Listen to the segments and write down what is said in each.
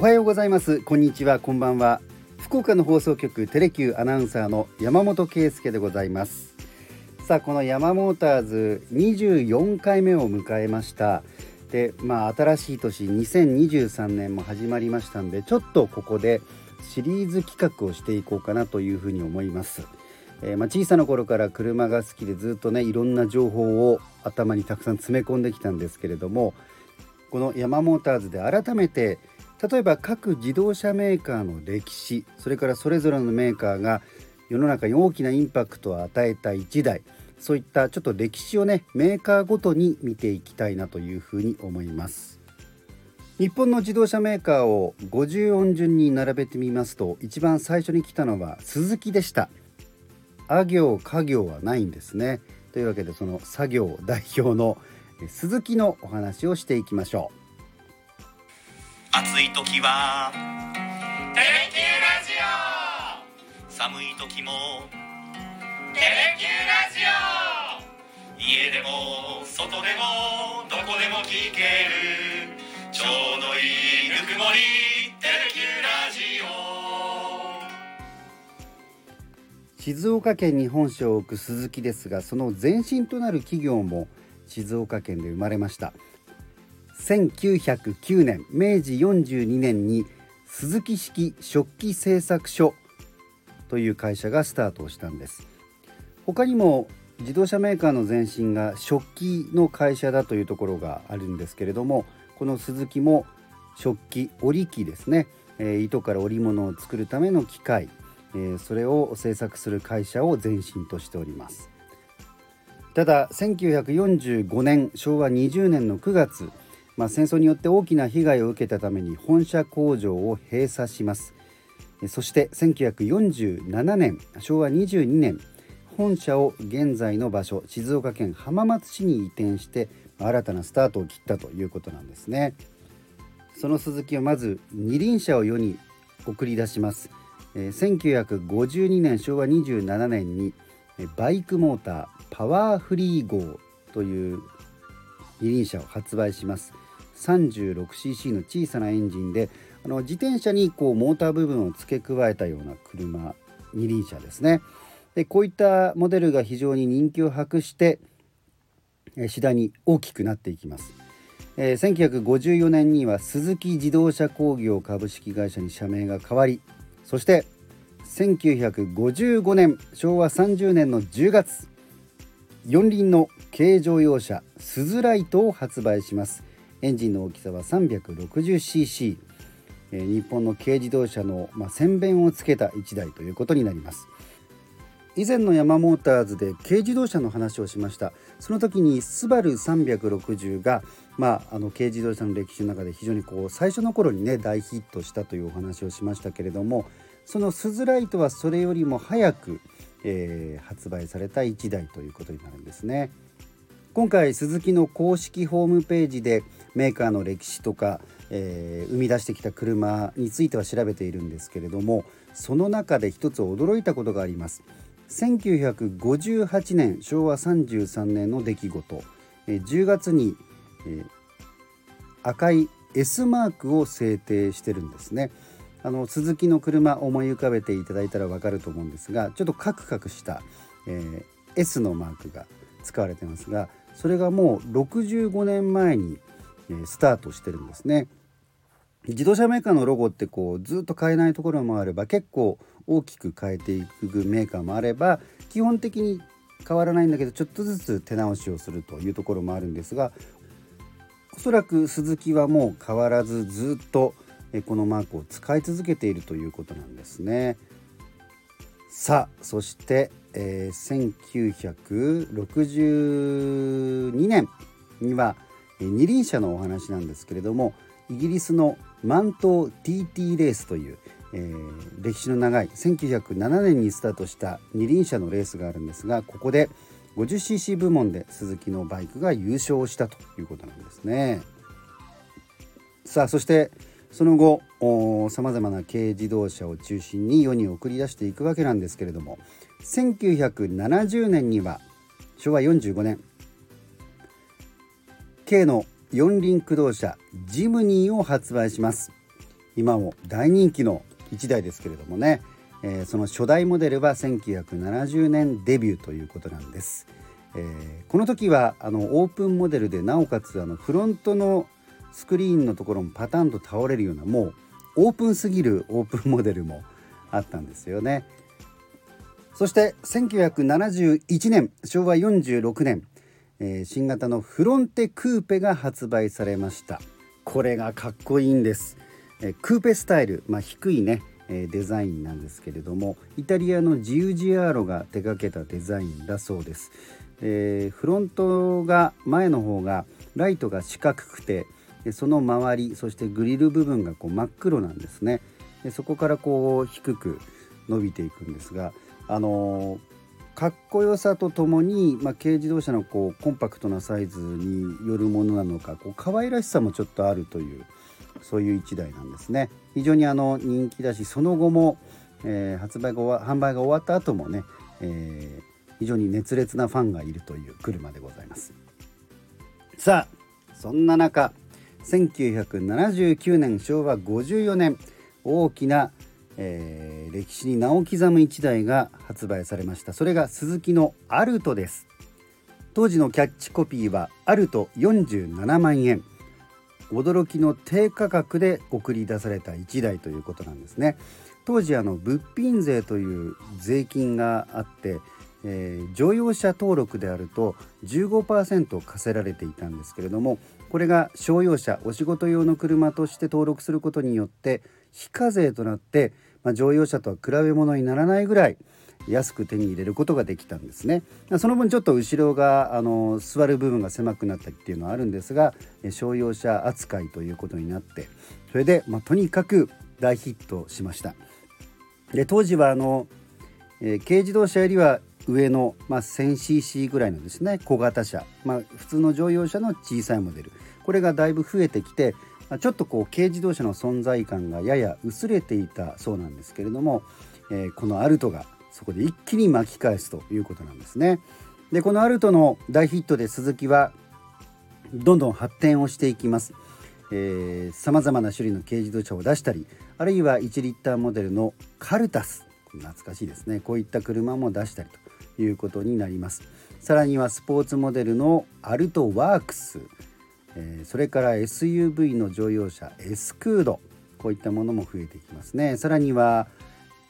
おはようございます。こんにちは。こんばんは。福岡の放送局テレキューアナウンサーの山本圭介でございます。さあこのヤマモーターズ24回目を迎えました。でまあ新しい年2023年も始まりましたんでちょっとここでシリーズ企画をしていこうかなというふうに思います。えー、まあ、小さな頃から車が好きでずっとねいろんな情報を頭にたくさん詰め込んできたんですけれどもこのヤマモーターズで改めて例えば各自動車メーカーの歴史それからそれぞれのメーカーが世の中に大きなインパクトを与えた1台そういったちょっと歴史をねメーカーごとに見ていきたいなというふうに思います。日本の自動車メーカーを50音順に並べてみますと一番最初に来たのはスズキでした。あ行家業はないんですね。というわけでその作業代表の鈴木のお話をしていきましょう。暑い時は「テレキューラジオ」寒い時も「テレキューラジオ」家でも外でもどこでも聞ける。ちょうどいいぬくもり「テレキューラジオ」静岡県に本社を置く鈴木ですがその前身となる企業も静岡県で生まれました1909年明治42年に鈴木式食器製作所という会社がスタートをしたんです。他にも自動車メーカーの前身が食器の会社だというところがあるんですけれどもこの鈴木も食器織機ですね、えー、糸から織物を作るための機械えー、それを制作する会社を前身としております。ただ1945年昭和20年の9月、まあ、戦争によって大きな被害を受けたために本社工場を閉鎖します。そして1947年昭和22年本社を現在の場所静岡県浜松市に移転して新たなスタートを切ったということなんですね。その鈴木はまず二輪車を世に送り出します。1952年昭和27年にバイクモーターパワーフリー号という二輪車を発売します。36cc の小さなエンジンであの自転車にこうモーター部分を付け加えたような車二輪車ですね。でこういったモデルが非常に人気を博して次第に大きくなっていきます、えー、1954年には鈴木自動車工業株式会社に社名が変わりそして1955年昭和30年の10月四輪の軽乗用車スズライトを発売します。エンジンの大きさは 360cc、えー、日本の軽自動車の、まあ、先弁をつけた1台ということになります。以前のヤマモーターズで軽自動車の話をしました。その時にスバル360が、まあ、あの軽自動車の歴史の中で非常にこう最初の頃にね大ヒットしたというお話をしましたけれどもそのスズライトはそれよりも早く、えー、発売された1台ということになるんですね。今回スズキの公式ホームページでメーカーの歴史とか、えー、生み出してきた車については調べているんですけれどもその中で一つ驚いたことがあります。1958年昭和33年の出来事、え10月に、え赤い S マークを制定してるんですねあの鈴木の車思い浮かべていただいたらわかると思うんですがちょっとカクカクした、えー、S のマークが使われてますがそれがもう65年前に、えー、スタートしてるんですね。自動車メーカーのロゴってこうずっと変えないところもあれば結構大きく変えていくメーカーもあれば基本的に変わらないんだけどちょっとずつ手直しをするというところもあるんですがおそらく鈴木はもう変わらずずっとこのマークを使い続けているということなんですね。さあそして、えー、1962年には二輪車のお話なんですけれどもイギリスのマント TT レースという、えー、歴史の長い1907年にスタートした二輪車のレースがあるんですがここで 50cc 部門で鈴木のバイクが優勝したということなんですね。さあそしてその後さまざまな軽自動車を中心に世に送り出していくわけなんですけれども1970年には昭和45年軽の四輪駆動車ジムニーを発売します今も大人気の1台ですけれどもね、えー、その初代モデルは1970年デビューということなんです。えー、この時はあのオープンモデルでなおかつあのフロントのスクリーンのところもパタンと倒れるようなもうオープンすぎるオープンモデルもあったんですよね。そして1971年昭和46年、えー、新型のフロンテクーペが発売されました。これがかっこいいんです、えー、クーペスタイル、まあ、低いねえデザインなんですけれどもイタリアのジウジアーロが手掛けたデザインだそうです、えー、フロントが前の方がライトが四角くてその周りそしてグリル部分がこう真っ黒なんですね。でそこからこう低く伸びていくんですがあのかっこよさとともに、まあ、軽自動車のこうコンパクトなサイズによるものなのかこう可愛らしさもちょっとあるというそういう1台なんですね。非常にあの人気だしその後も、えー、発売が販売が終わった後もね、えー、非常に熱烈なファンがいるという車でございます。さあそんな中1979年昭和54年大きなえー、歴史に名を刻む一台が発売されました。それが鈴木のアルトです。当時のキャッチコピーはアルト47万円。驚きの低価格で送り出された1台ということなんですね。当時あの物品税という税金があって、えー、乗用車登録であると15%課せられていたんですけれどもこれが商用車お仕事用の車として登録することによって非課税となってまあ、乗用車とは比べ物にならないぐらい安く手に入れることができたんですね。その分ちょっと後ろがあの座る部分が狭くなったりっていうのはあるんですが商用車扱いということになってそれで、まあ、とにかく大ヒットしました。で当時はあの、えー、軽自動車よりは上の、まあ、1000cc ぐらいのですね小型車、まあ、普通の乗用車の小さいモデルこれがだいぶ増えてきてちょっとこう軽自動車の存在感がやや薄れていたそうなんですけれども、えー、このアルトがそこで一気に巻き返すということなんですね。でこのアルトの大ヒットで鈴木はどんどん発展をしていきます。さまざまな種類の軽自動車を出したりあるいは1リッターモデルのカルタス懐かしいですねこういった車も出したりということになります。さらにはスポーツモデルのアルトワークスえ、それから SUV の乗用車エスクードこういったものも増えてきますね。さらには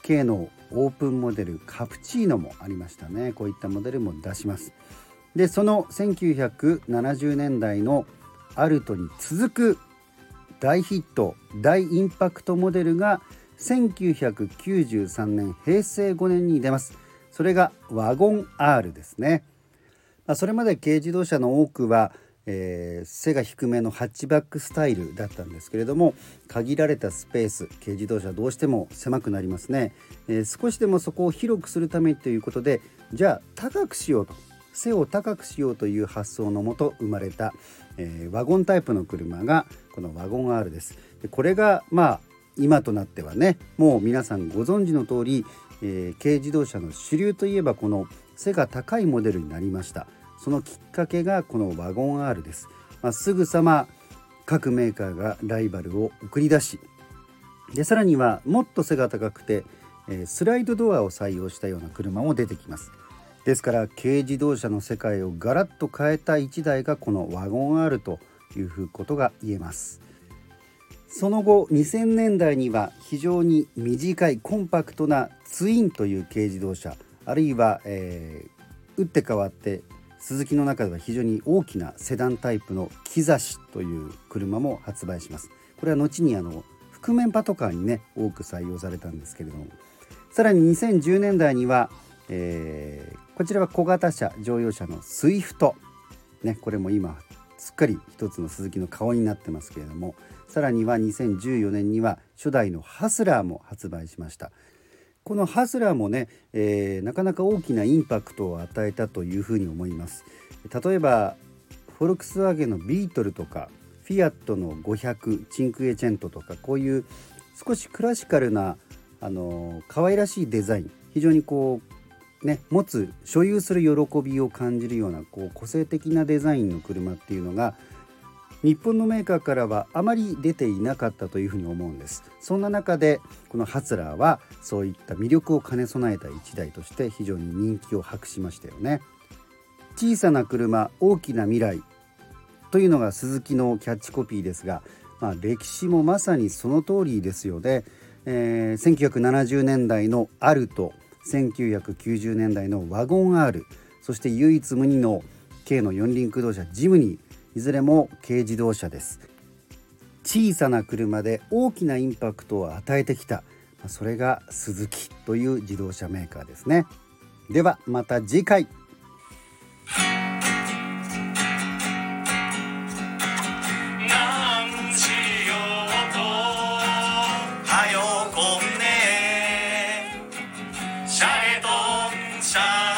K のオープンモデルカプチーノもありましたね。こういったモデルも出します。でその1970年代のアルトに続く大ヒット大インパクトモデルが1993年平成5年に出ます。それがワゴン R ですね。まそれまで軽自動車の多くはえー、背が低めのハッチバックスタイルだったんですけれども限られたスペース軽自動車どうしても狭くなりますね、えー、少しでもそこを広くするためということでじゃあ高くしようと背を高くしようという発想のもと生まれた、えー、ワゴンタイプの車がこのワゴン R です。でこれがまあ今となってはねもう皆さんご存知の通り、え軽自動車の主流といえばこの背が高いモデルになりました。そのきっかけがこのワゴン R です、まあ、すぐさま各メーカーがライバルを送り出しでさらにはもっと背が高くて、えスライドドアを採用したような車も出てきます。ですから軽自動車の世界をガラッと変えた1台がこのワゴン R ということが言えます。その後2000年代には非常に短いコンパクトなツインという軽自動車あるいは、えー、打って変わってスズキの中では非常に大きなセダンタイプのキザシという車も発売します。これは後にあの覆面パトカーにね多く採用されたんですけれども。さらに2010年代には、えー、こちらは小型車乗用車のスイフト。ねこれも今すっかり一つのスズキの顔になってますけれどもさらには2014年には初代のハスラーも発売しました。このハスラーもね、えー、なかなか大きなインパクトを与えたというふうに思います。例えばフォルクスワーゲンのビートルとかフィアットの500チンクエチェントとかこういう少しクラシカルなあの可愛らしいデザイン非常にこうね持つ所有する喜びを感じるようなこう個性的なデザインの車っていうのが日本のメーカーからはあまり出ていなかったというふうに思うんです。そんな中でこのハツラーはそういった魅力を兼ね備えた一台として非常に人気を博しましたよね。小さな車大きな未来というのが鈴木のキャッチコピーですが、まあ、歴史もまさにその通りですよね、えー、1970年代のアルト。1990年代のワゴン R そして唯一無二の軽の四輪駆動車ジムニーいずれも軽自動車です。小さな車で大きなインパクトを与えてきたそれがスズキという自動車メーカーですね。ではまた次回。 사